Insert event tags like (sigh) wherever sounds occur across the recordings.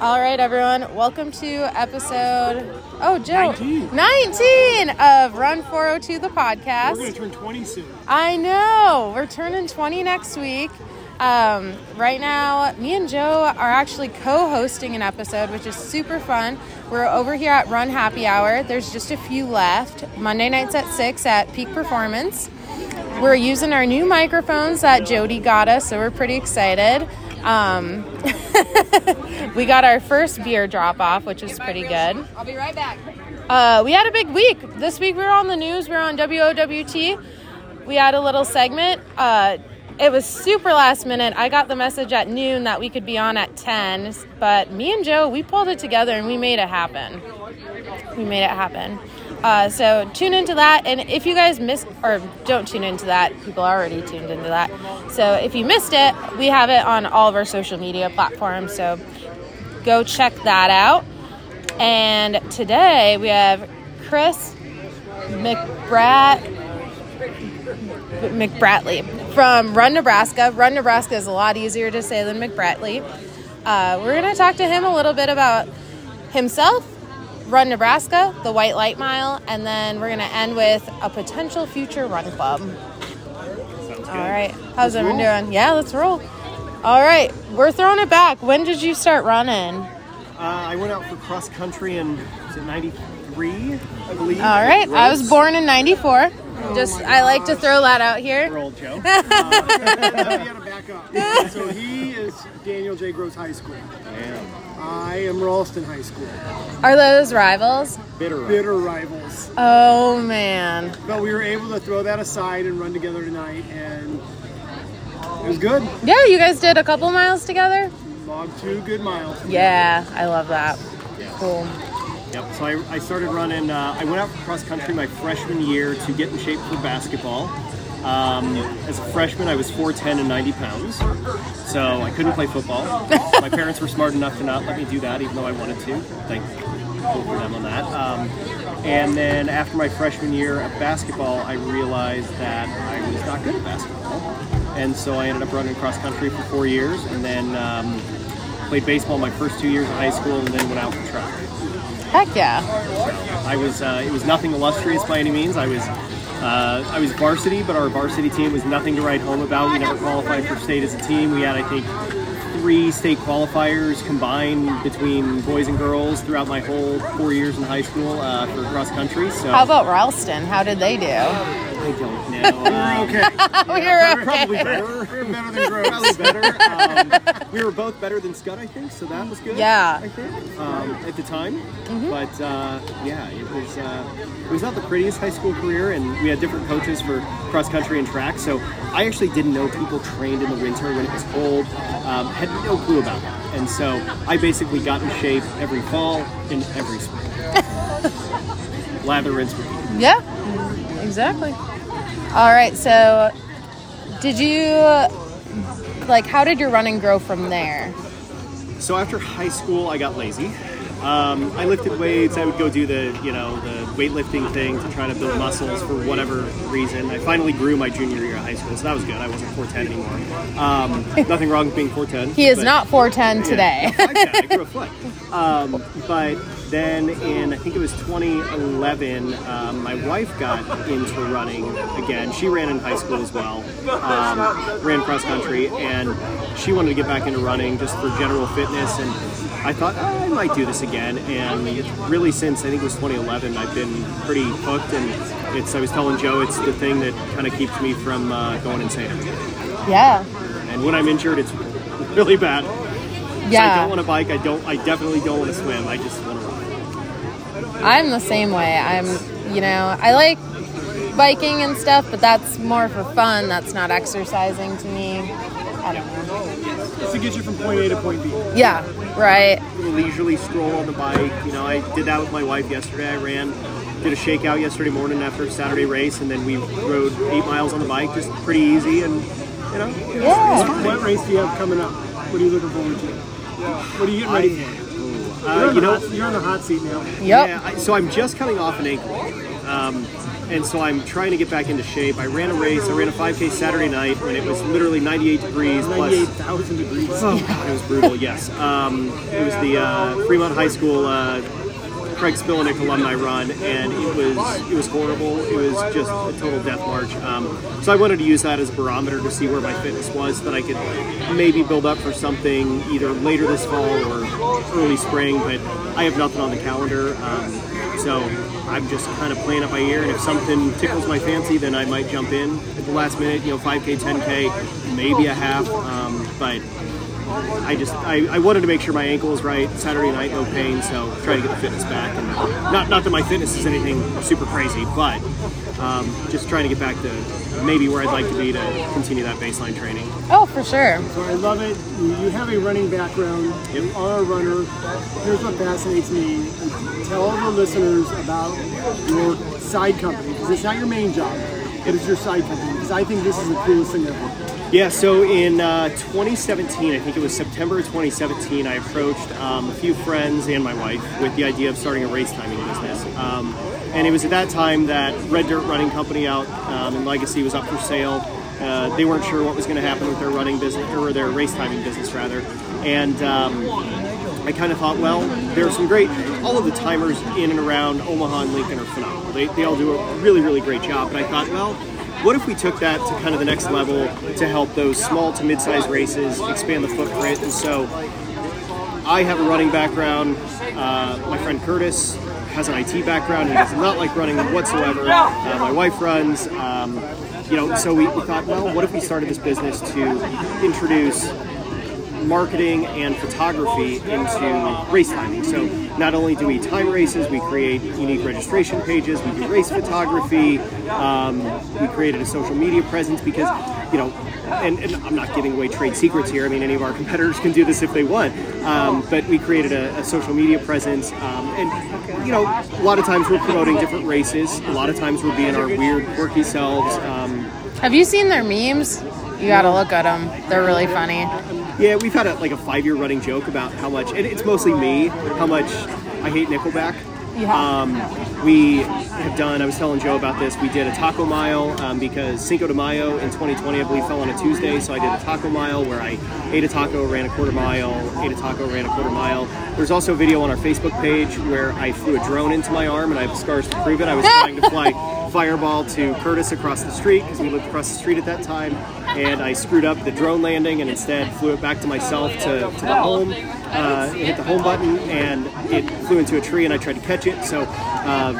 All right, everyone. Welcome to episode oh Joe 19. 19 of Run 402 the podcast. We're going to turn 20 soon. I know we're turning 20 next week. Um, right now, me and Joe are actually co-hosting an episode, which is super fun. We're over here at Run Happy Hour. There's just a few left. Monday nights at six at Peak Performance. We're using our new microphones that Jody got us, so we're pretty excited. Um, (laughs) we got our first beer drop off, which is pretty good. I'll be right back. Uh, we had a big week. This week we were on the news. We were on WOWT. We had a little segment. Uh, it was super last minute. I got the message at noon that we could be on at 10, but me and Joe, we pulled it together and we made it happen. We made it happen. Uh, so tune into that, and if you guys miss or don't tune into that, people are already tuned into that. So if you missed it, we have it on all of our social media platforms. So go check that out. And today we have Chris McBrat McBratney from Run Nebraska. Run Nebraska is a lot easier to say than McBratney. Uh, we're going to talk to him a little bit about himself, Run Nebraska, the White Light Mile, and then we're going to end with a potential future run club. All right. How's everyone doing? Yeah, let's roll. All right. We're throwing it back. When did you start running? Uh, I went out for cross country in, was it 93, I believe? All right. I was born in 94. Just, I like to throw that out here. We're old Joe. (laughs) Uh, we gotta back up. So he is Daniel J. Gross High School. I am Ralston High School. Are those rivals? Bitter. Bitter rivals. Oh, man. But we were able to throw that aside and run together tonight, and it was good. Yeah, you guys did a couple miles together? Logged two good miles. Yeah, I love that. Cool. Yep. So I, I started running. Uh, I went out for cross country my freshman year to get in shape for basketball. Um, as a freshman, I was 4'10 and 90 pounds, so I couldn't play football. (laughs) my parents were smart enough to not let me do that, even though I wanted to. Thank you for them on that. Um, and then after my freshman year of basketball, I realized that I was not good at basketball, and so I ended up running cross country for four years, and then um, played baseball my first two years of high school, and then went out for track. Heck yeah. I was uh, it was nothing illustrious by any means. I was uh, I was varsity, but our varsity team was nothing to write home about. We never qualified for state as a team. We had I think three state qualifiers combined between boys and girls throughout my whole four years in high school uh, for cross country. So How about Ralston? How did they do? I don't know. (laughs) Uh, Okay. (laughs) we were okay. Probably better. We're better than Gross. (laughs) Probably better. Um, we were both better than Scott, I think, so that was good. Yeah. I think um, at the time. But uh, yeah, it was uh, it was not the prettiest high school career, and we had different coaches for cross country and track. So I actually didn't know people trained in the winter when it was cold. Um, had no clue about that, and so I basically got in shape every fall and every spring. Lather, rinse, repeat. Yeah, exactly. All right, so did you, like, how did your running grow from there? So after high school, I got lazy. Um, I lifted weights. I would go do the, you know, the weightlifting thing to try to build muscles for whatever reason. I finally grew my junior year of high school, so that was good. I wasn't 4'10 anymore. Um, (laughs) nothing wrong with being 4'10. He is but- not 410 today. I grew a foot. (laughs) Um, but then in, I think it was 2011, um, my wife got into running again. She ran in high school as well, um, ran cross country, and she wanted to get back into running just for general fitness. And I thought, oh, I might do this again. And really, since I think it was 2011, I've been pretty hooked. And it's, I was telling Joe, it's the thing that kind of keeps me from uh, going insane yeah, And when I'm injured, it's really bad. So I don't want to bike. I don't. I definitely don't want to swim. I just want. I'm the same way. I'm, you know, I like biking and stuff, but that's more for fun. That's not exercising to me. I don't know. Just to get you from point A to point B. Yeah, right. leisurely stroll on the bike. You know, I did that with my wife yesterday. I ran, did a shakeout yesterday morning after a Saturday race, and then we rode eight miles on the bike, just pretty easy. And you know, Yeah. What race do you have coming up? What are you looking forward to? What are you getting ready for? You're, uh, you know, hot, you're on the hot seat now. Yep. yeah. I, so I'm just coming off an ankle. Um, and so I'm trying to get back into shape. I ran a race. I ran a 5K Saturday night when it was literally 98 degrees. plus- 98,000 degrees. Oh, (laughs) God, it was brutal. Yes, um, it was the uh, Fremont High School uh, Craig Spillanick alumni run, and it was it was horrible. It was just a total death march. Um, so I wanted to use that as a barometer to see where my fitness was, so that I could maybe build up for something either later this fall or early spring. But I have nothing on the calendar, um, so I'm just kind of playing it by ear. And if something tickles my fancy, then I might jump in at the last minute. You know, 5K, 10K, maybe a half, um, but. I just I, I wanted to make sure my ankle was right. Saturday night, no pain, so try to get the fitness back. And not not that my fitness is anything super crazy, but um, just trying to get back to maybe where I'd like to be to continue that baseline training. Oh, for sure. So I love it. You you have a running background. You are a runner. Here's what fascinates me. Tell the listeners about your side company. Because it's not your main job, it's your side company. Because I think this is the coolest thing ever. Yeah, so in uh, 2017, I think it was September 2017, I approached um, a few friends and my wife with the idea of starting a race timing business. Um, and it was at that time that Red Dirt Running Company out um, in Legacy was up for sale. Uh, they weren't sure what was going to happen with their running business, or their race timing business rather. And um, I kind of thought, well, there are some great, all of the timers in and around Omaha and Lincoln are phenomenal. They, they all do a really, really great job. But I thought, well, what if we took that to kind of the next level to help those small to mid-sized races expand the footprint? And so I have a running background. Uh, my friend Curtis has an IT background. He does not like running whatsoever. Uh, my wife runs. Um, you know, so we, we thought, well, what if we started this business to introduce marketing and photography into race timing. So not only do we time races, we create unique registration pages, we do race photography, um, we created a social media presence because, you know, and, and I'm not giving away trade secrets here. I mean, any of our (laughs) competitors can do this if they want. Um, but we created a, a social media presence, um, and you know, a lot of times we're promoting different races. A lot of times we're being our weird, quirky selves. Um, Have you seen their memes? You gotta look at them. They're really funny. Yeah, we've had a, like a five-year running joke about how much, and it's mostly me, how much I hate Nickelback. Um, we have done. I was telling Joe about this. We did a taco mile um, because Cinco de Mayo in 2020, I believe, fell on a Tuesday. So I did a taco mile where I ate a taco, ran a quarter mile, ate a taco, ran a quarter mile. There's also a video on our Facebook page where I flew a drone into my arm, and I have scars to prove it. I was trying to fly fireball to Curtis across the street because we lived across the street at that time, and I screwed up the drone landing and instead flew it back to myself to, to the home. Uh, hit the home button and it flew into a tree, and I tried to catch it. So, um,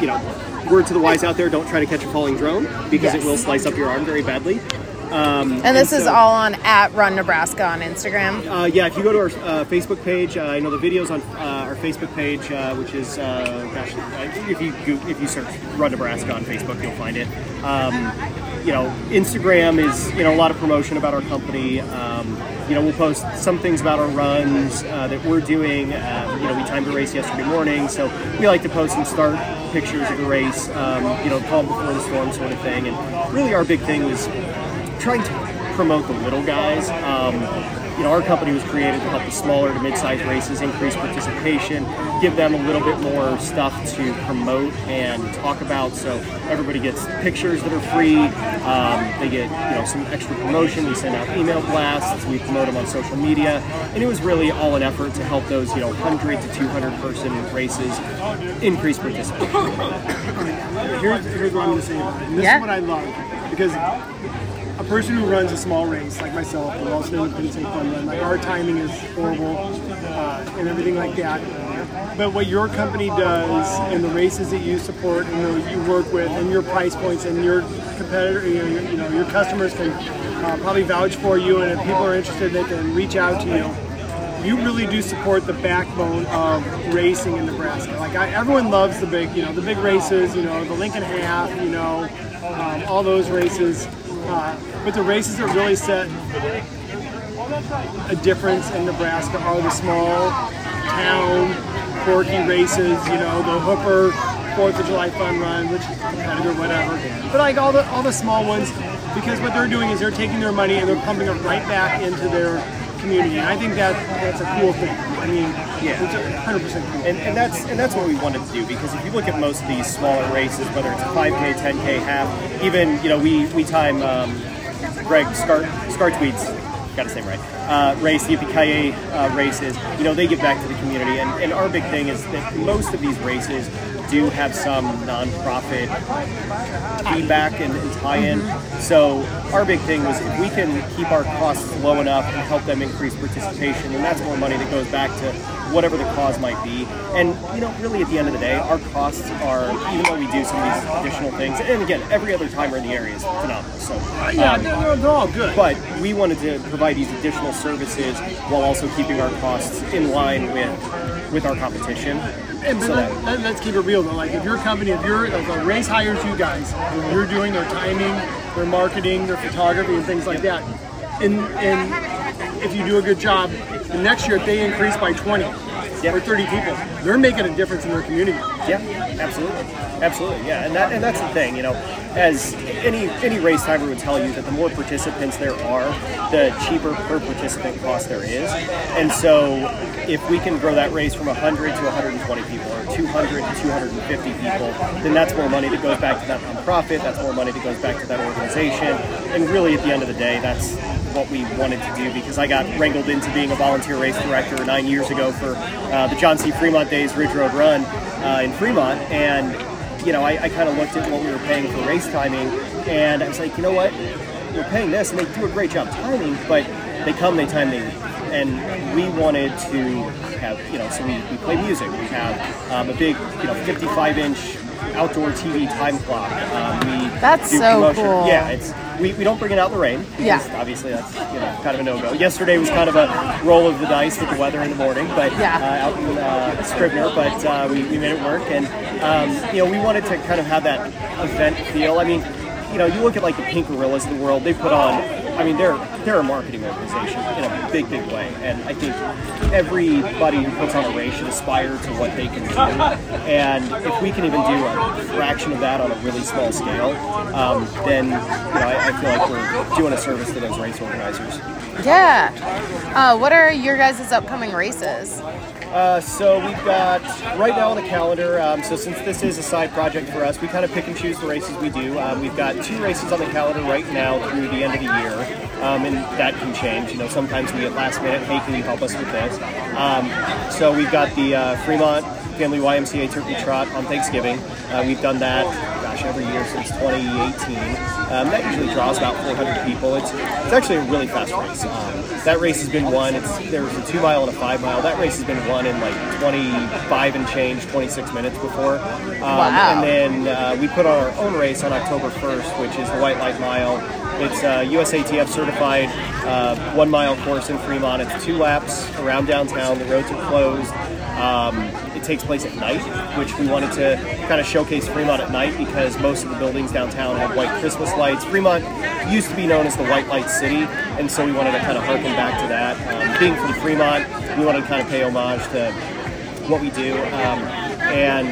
you know, word to the wise out there: don't try to catch a falling drone because Yes. it will slice up your arm very badly. Um, And this is so- all on at Run Nebraska on Instagram. uh, yeah, if you go to our uh, Facebook page, uh, I know the videos on uh, our Facebook page, uh, which is uh, gosh, if you if you search Run Nebraska on Facebook, you'll find it. Um, you know, Instagram is you know a lot of promotion about our company. Um, you know, we'll post some things about our runs uh, that we're doing. Um, you know, we timed a race yesterday morning, so we like to post some start pictures of the race. Um, you know, calm before the storm sort of thing. And really, our big thing was trying to promote the little guys. Um, you know, our company was created to help the smaller to mid-sized races increase participation, give them a little bit more stuff to promote and talk about. So everybody gets pictures that are free. Um, they get you know some extra promotion. We send out email blasts. We promote them on social media, and it was really all an effort to help those you know 100 to 200 person races increase participation. (coughs) Here's, here's what I'm going to say about it. And this Yeah. is what I love. Because a person who runs a small race like myself, Wall Street Independence Day Fun Run, like our timing is horrible uh, and everything like that. But what your company does and the races that you support and that you work with and your price points and your competitor, you know, your, you know, your customers can uh, probably vouch for you. And if people are interested, they can reach out to you you really do support the backbone of racing in Nebraska. Like I, everyone loves the big, you know, the big races. You know, the Lincoln Half. You know, um, all those races. Uh, but the races that really set a difference in Nebraska are the small town quirky races. You know, the Hooper Fourth of July Fun Run, which is competitor, whatever. But like all the all the small ones, because what they're doing is they're taking their money and they're pumping it right back into their community, and I think that that's a cool thing. I mean, Yeah. it's hundred percent cool. And, and that's and that's what we wanted to do because if you look at most of these smaller races, whether it's a 5K, 10K, half, even you know we we time um, Greg Scar Scartweed's got to say right uh, race, the Yippee uh, races. You know they give back to the community, and, and our big thing is that most of these races do have some nonprofit feedback and, and tie-in. So our big thing was if we can keep our costs low enough and help them increase participation, and that's more money that goes back to whatever the cause might be. And you know, really at the end of the day, our costs are even though we do some of these additional things, and again, every other timer in the area is phenomenal. So yeah, um, they're, they're all good. but we wanted to provide these additional services while also keeping our costs in line with with our competition. And but So let, that- let, let's keep it real though. Like if your company, if you're if a race hires you guys, you're doing their timing, their marketing, their photography, and things like that. And and if you do a good job, the next year if they increase by 20 Yep. or 30 people, they're making a difference in their community. Yeah, absolutely, absolutely. Yeah, and that and that's the thing. You know, as any any race timer would tell you that the more participants there are, the cheaper per participant cost there is. And so, if we can grow that race from 100 to 120 people, or 200 to 250 people, then that's more money that goes back to that nonprofit. That's more money that goes back to that organization. And really, at the end of the day, that's what we wanted to do because I got wrangled into being a volunteer race director nine years ago for uh, the John C. Fremont Days Ridge Road Run uh, in Fremont, and you know I, I kind of looked at what we were paying for race timing, and I was like, you know what, we're paying this, and they do a great job timing, but they come, they time, they leave, and we wanted to have you know so we, we play music, we have um, a big you know 55 inch outdoor TV time clock. Um, we That's so cool. Yeah, it's we, we don't bring it out in the rain. Yeah. Obviously, that's you know kind of a no go. Yesterday was kind of a roll of the dice with the weather in the morning, but Yeah. uh, out in uh, Scribner, but uh, we, we made it work, and um, you know we wanted to kind of have that event feel. I mean, you know, you look at like the Pink Gorillas of the world; they put on. I mean, they're they're a marketing organization in a big, big way, and I think everybody who puts on a race should aspire to what they can do. And if we can even do a fraction of that on a really small scale, um, then you know I, I feel like we're doing a service to those race organizers. Yeah. Uh, what are your guys' upcoming races? Uh, so we've got right now on the calendar. Um, so since this is a side project for us, we kind of pick and choose the races we do. Um, we've got two races on the calendar right now through the end of the year, um, and that can change. You know, sometimes we get last minute, hey, can you help us with this? Um, so we've got the uh, Fremont Family YMCA Turkey Trot on Thanksgiving. Uh, we've done that, gosh, every year since 2018. Um, that usually draws about 400 people. It's it's actually a really fast race. Um, that race has been won. It's there was a two mile and a five mile. That race has been won in like 25 and change, 26 minutes before. Um, Wow. And then uh, we put on our own race on October 1st, which is the White Light Mile. It's a USATF certified uh, one mile course in Fremont. It's two laps around downtown. The roads are closed. Um, takes place at night, which we wanted to kind of showcase Fremont at night because most of the buildings downtown have white Christmas lights. Fremont used to be known as the White Light City, and so we wanted to kind of harken back to that. Um, being from Fremont, we wanted to kind of pay homage to what we do. Um, and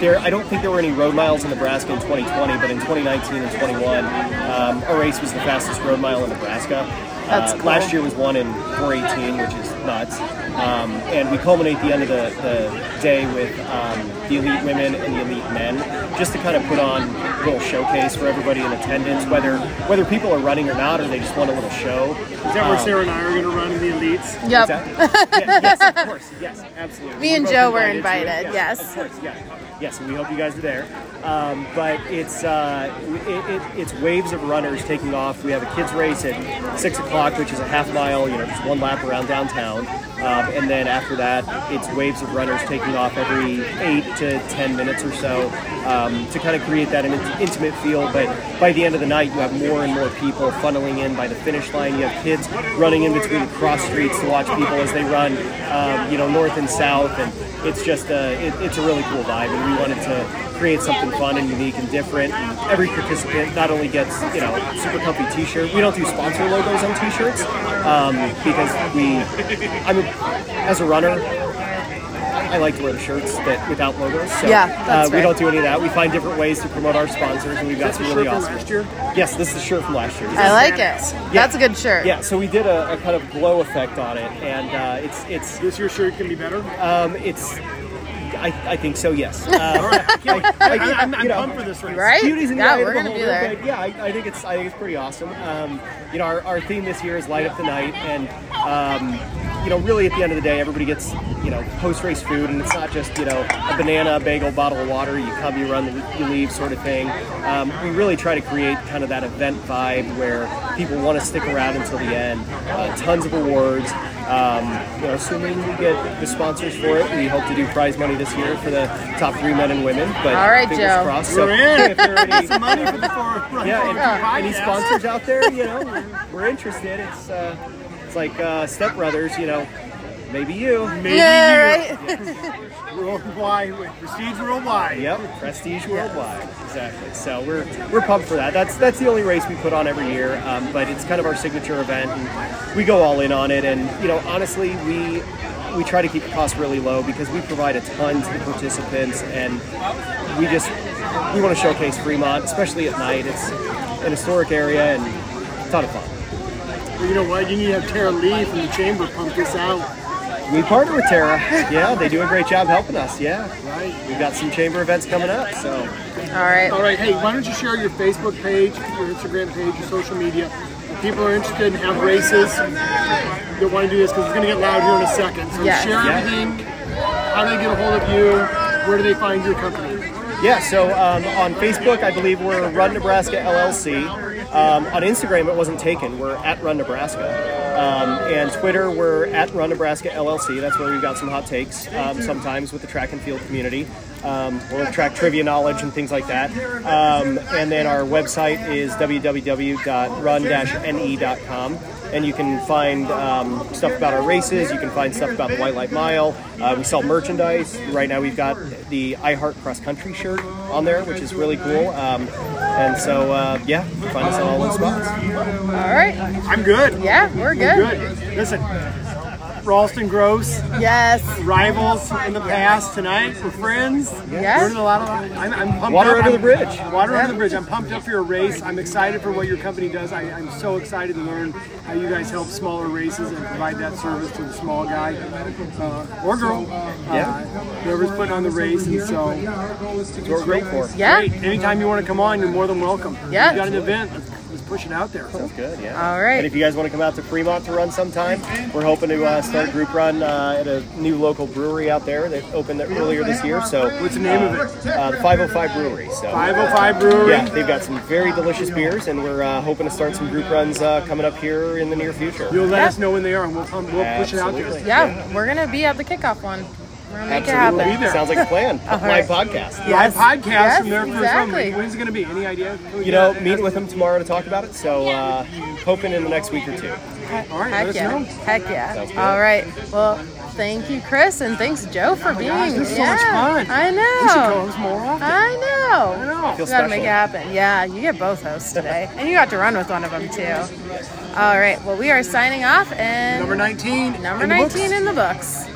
there, I don't think there were any road miles in Nebraska in 2020, but in 2019 and 21, um, our race was the fastest road mile in Nebraska. That's Uh, cool. Last year was one in 418, which is nuts. Um, and we culminate the end of the, the day with um, the elite women and the elite men, just to kind of put on a little showcase for everybody in attendance, whether whether people are running or not, or they just want a little show. Is that where Um, Sarah and I are going to run in the elites? Yep. What's? (laughs) Yeah, yes, of course. Yes, absolutely. Me and both Joe were to it. invited, yes. Of course, yeah. Yes, we hope you guys are there. Um, but it's uh, it, it, it's waves of runners taking off. We have a kids race at six o'clock, which is a half mile, you know, just one lap around downtown. Um, and then after that, it's waves of runners taking off every eight to ten minutes or so um, to kind of create that intimate feel. But by the end of the night, you have more and more people funneling in by the finish line. You have kids running in between cross streets to watch people as they run, um, you know, north and south, and it's just a it, it's a really cool vibe. And we wanted to create something fun and unique and different. And every participant not only gets you know super comfy T-shirt. We don't do sponsor logos on T-shirts um, because we I'm a, as a runner I like to wear the shirts that without logos. So, Yeah, that's uh, we fair. don't do any of that. We find different ways to promote our sponsors, and we've got That's the some shirt really from awesome. last year. Yes, this is the shirt from last year. I like it. Yeah. That's a good shirt. Yeah, so we did a, a kind of glow effect on it, and uh, it's it's This year's shirt can be better. um, it's. I, I think so. Yes. (laughs) Uh, I, am I'm you know, pumped for this race. Right? Beauty's in the yeah, eye of we're the gonna be beholder, but yeah, I, I think it's I think it's pretty awesome. Um, you know, our, our theme this year is light up the night, and um, you know, really at the end of the day, everybody gets you know post race food, and it's not just you know a banana, a bagel, bottle of water. You come, you run, you leave, sort of thing. Um, we really try to create kind of that event vibe where people want to stick around until the end. Uh, tons of awards. Um, you know, assuming we get the sponsors for it, we hope to do prize money this year for the top three men and women. But All right, fingers Joe. crossed. We're in. if there are any, Some money for the (laughs) four. yeah, and Yeah. any sponsors out there, you know, we're, we're interested. It's uh, it's like uh, Step Brothers, you know, maybe you. Maybe Yeah, you. right. (laughs) Worldwide, Prestige Worldwide. Yep, Prestige Worldwide, exactly. So we're we're pumped for that. That's that's the only race we put on every year, um, but it's kind of our signature event, and we go all in on it. And you know, honestly, we we try to keep the cost really low because we provide a ton to the participants, and we just we want to showcase Fremont, especially at night. It's an historic area and a ton of fun. Well, you know what? You need to have Tara Lee from the chamber pump this out. We partner with Tara. Yeah, they do a great job helping us. Yeah, Right. we've got some chamber events coming up. So All right. All right. Hey, why don't you share your Facebook page, your Instagram page, your social media? If people are interested and have races, they want to do this because it's going to get loud here in a second. So Yes. share Yeah. everything. How do they get a hold of you? Where do they find your company? yeah, so um, on Facebook, I believe we're Run Nebraska LLC. Um, on Instagram, it wasn't taken. We're at Run Nebraska. Um, and Twitter, we're at Run Nebraska LLC. That's where we've got some hot takes um, sometimes with the track and field community, um, or track trivia knowledge and things like that. Um, and then our website is www.run-ne.com. And you can find um, stuff about our races. You can find stuff about the White Light Mile. Uh, we sell merchandise. Right now, we've got the I Heart Cross Country shirt on there, which is really cool. Um, and so, uh, yeah, find us on all those spots. All right. I'm good. Yeah, we're good. Good. Listen, Ralston Gross, Yes. rivals in the past. Tonight, we're friends. Yes. Learned a lot of. I'm, I'm pumped Water up. under the bridge. Water under the bridge. I'm pumped up for your race. I'm excited for what your company does. I, I'm so excited to learn how you guys help smaller races and provide that service to the small guy uh, or girl. Yeah. Uh, whoever's putting on the race, and so That's what we're great for. Yeah. great. Anytime you want to come on, you're more than welcome. Yeah. You got an event. Let's, let's push it out there. Sounds good, yeah. All right. And if you guys want to come out to Fremont to run sometime, we're hoping to uh, start group run uh, at a new local brewery out there that opened earlier this year. So What's the name of uh, it? Uh, the 505 Brewery. So 505 Brewery. yeah, they've got some very delicious beers, and we're uh, hoping to start some group runs uh, coming up here in the near future. You'll let Yeah. us know when they are, and we'll come. We'll push it out there. Absolutely. Yeah, we're gonna be at the kickoff one. We're gonna make Absolutely. it happen. We'll. Sounds like a (laughs) plan. All Live right. podcast. Yes. Live podcast Yes, from there for exactly. When's it going to be? Any idea? Can You know, meet with them tomorrow to talk about it. So uh, hoping in the next week or two. All right, Heck yeah. Heck yeah. All right. Well, thank you, Chris, and thanks, Joe, for being gosh, this is so much fun. I know. We should co-host more often. I know. I know. Feel We gotta make it happen. Yeah, you get both hosts today, and you got to run with one of them too. All right. Well, we are signing off, and Number 19. number in the 19 in the books.